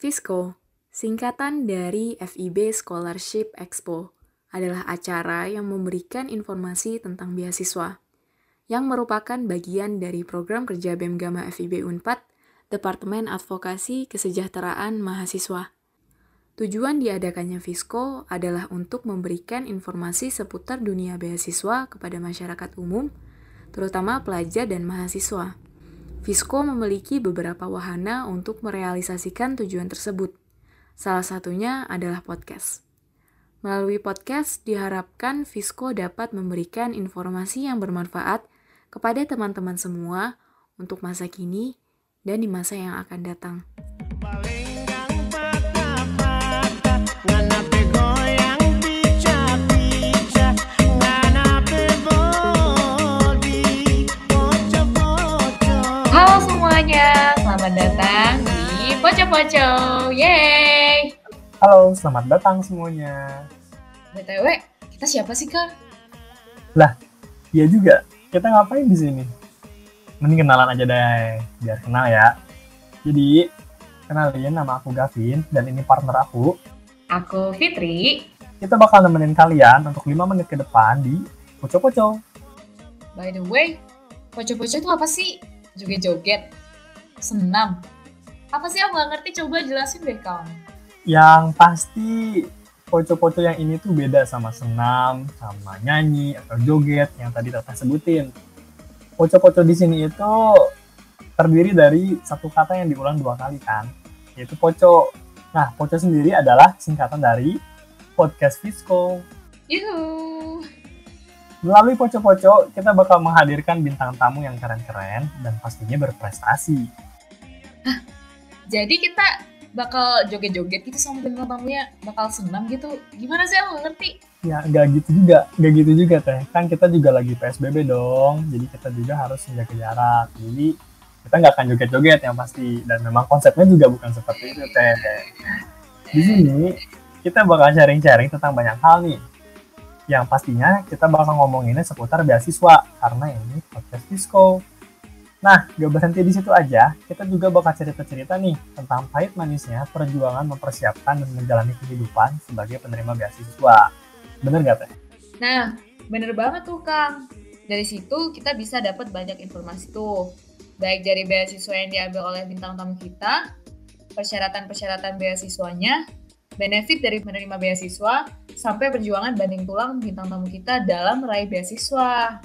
FISCO, singkatan dari FIB Scholarship Expo, adalah acara yang memberikan informasi tentang beasiswa, yang merupakan bagian dari program kerja BEM Gama FIB Unpad, Departemen Advokasi Kesejahteraan Mahasiswa. Tujuan diadakannya FISCO adalah untuk memberikan informasi seputar dunia beasiswa kepada masyarakat umum, terutama pelajar dan mahasiswa. Fisco memiliki beberapa wahana untuk merealisasikan tujuan tersebut. Salah satunya adalah podcast. Melalui podcast, diharapkan Fisco dapat memberikan informasi yang bermanfaat kepada teman-teman semua untuk masa kini dan di masa yang akan datang. Poco. Yeay! Halo, selamat datang semuanya. BTW, kita siapa sih, Kak? Lah, iya juga. Kita ngapain di sini? Mending kenalan aja deh, biar kenal ya. Jadi, kenalin nama aku Gavin, dan ini partner aku. Aku Fitri. Kita bakal nemenin kalian untuk 5 menit ke depan di Poco Poco. By the way, Poco Poco itu apa sih? Joget-joget? senam. Apa sih aku nggak ngerti? Coba jelasin deh kamu. Yang pasti poco-poco yang ini tuh beda sama senam, sama nyanyi atau joget yang tadi Tata sebutin. Poco-poco di sini itu terdiri dari satu kata yang diulang dua kali kan, yaitu poco. Nah, poco sendiri adalah singkatan dari podcast Fisco. Yuhu. Melalui poco-poco, kita bakal menghadirkan bintang tamu yang keren-keren dan pastinya berprestasi. Hah, jadi kita bakal joget-joget gitu sama bintang tamunya bakal senam gitu. Gimana sih aku ngerti? Ya nggak gitu juga. Nggak gitu juga teh. Kan kita juga lagi psbb dong. Jadi kita juga harus menjaga jarak. Jadi kita nggak akan joget-joget yang pasti. Dan memang konsepnya juga bukan seperti itu teh. Di sini kita bakal sharing-sharing tentang banyak hal nih. Yang pastinya kita bakal ngomonginnya seputar beasiswa. Karena ini podcast disco Nah, gak berhenti di situ aja, kita juga bakal cerita-cerita nih tentang pahit manisnya perjuangan mempersiapkan dan menjalani kehidupan sebagai penerima beasiswa. Bener gak Teh? Nah, bener banget tuh Kang. Dari situ kita bisa dapat banyak informasi tuh. Baik dari beasiswa yang diambil oleh bintang tamu kita, persyaratan-persyaratan beasiswanya, benefit dari menerima beasiswa, sampai perjuangan banding tulang bintang tamu kita dalam meraih beasiswa.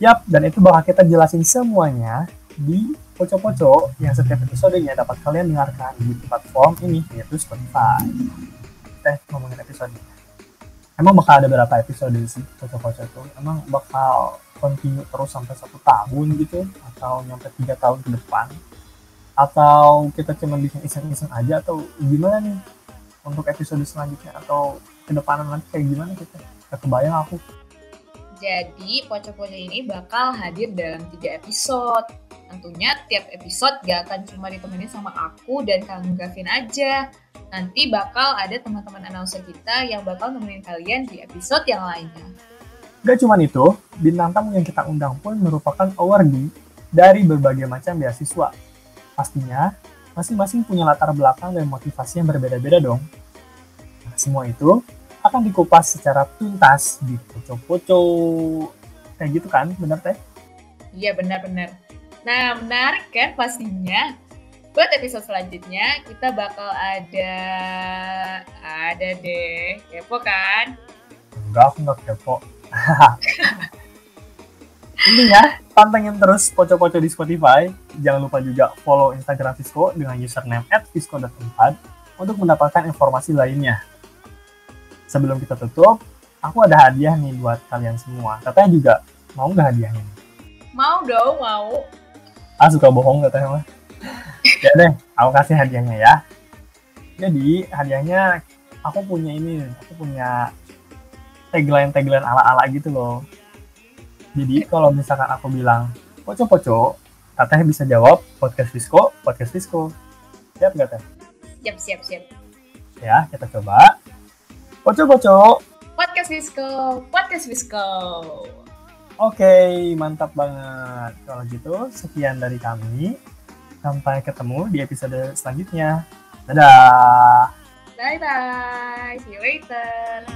Yap, dan itu bakal kita jelasin semuanya di Poco-Poco yang setiap episodenya dapat kalian dengarkan di platform ini, yaitu Spotify. Eh, ngomongin episode. Emang bakal ada berapa episode sih Poco-Poco itu? Emang bakal continue terus sampai satu tahun gitu? Atau nyampe tiga tahun ke depan? Atau kita cuma bikin iseng-iseng aja? Atau gimana nih untuk episode selanjutnya? Atau ke depan nanti kayak gimana kita? Gak kebayang aku. Jadi, Poco-Poco ini bakal hadir dalam tiga episode. Tentunya tiap episode gak akan cuma ditemenin sama aku dan Kang Gavin aja. Nanti bakal ada teman-teman announcer kita yang bakal nemenin kalian di episode yang lainnya. Gak cuma itu, bintang tamu yang kita undang pun merupakan awardee dari berbagai macam beasiswa. Pastinya, masing-masing punya latar belakang dan motivasi yang berbeda-beda dong. Nah, semua itu akan dikupas secara tuntas di poco-poco. Kayak gitu kan, benar teh? Iya benar-benar. Nah menarik kan pastinya. Buat episode selanjutnya kita bakal ada ada deh kepo kan? Enggak, aku nggak kepo. Intinya, pantengin terus Poco-Poco di Spotify. Jangan lupa juga follow Instagram Visco dengan username at visco.empat untuk mendapatkan informasi lainnya sebelum kita tutup, aku ada hadiah nih buat kalian semua. Katanya juga mau nggak hadiahnya? Mau dong, mau. Ah suka bohong katanya mah. ya deh, aku kasih hadiahnya ya. Jadi hadiahnya aku punya ini, aku punya tagline-tagline ala-ala gitu loh. Jadi kalau misalkan aku bilang poco-poco, katanya bisa jawab podcast Visco, podcast Visco. Siap nggak teh? Siap, siap, siap. Ya, kita coba. Poco-poco. Podcast Visco, Podcast Visco. Oke, mantap banget. Kalau gitu, sekian dari kami. Sampai ketemu di episode selanjutnya. Dadah. Bye bye. See you later.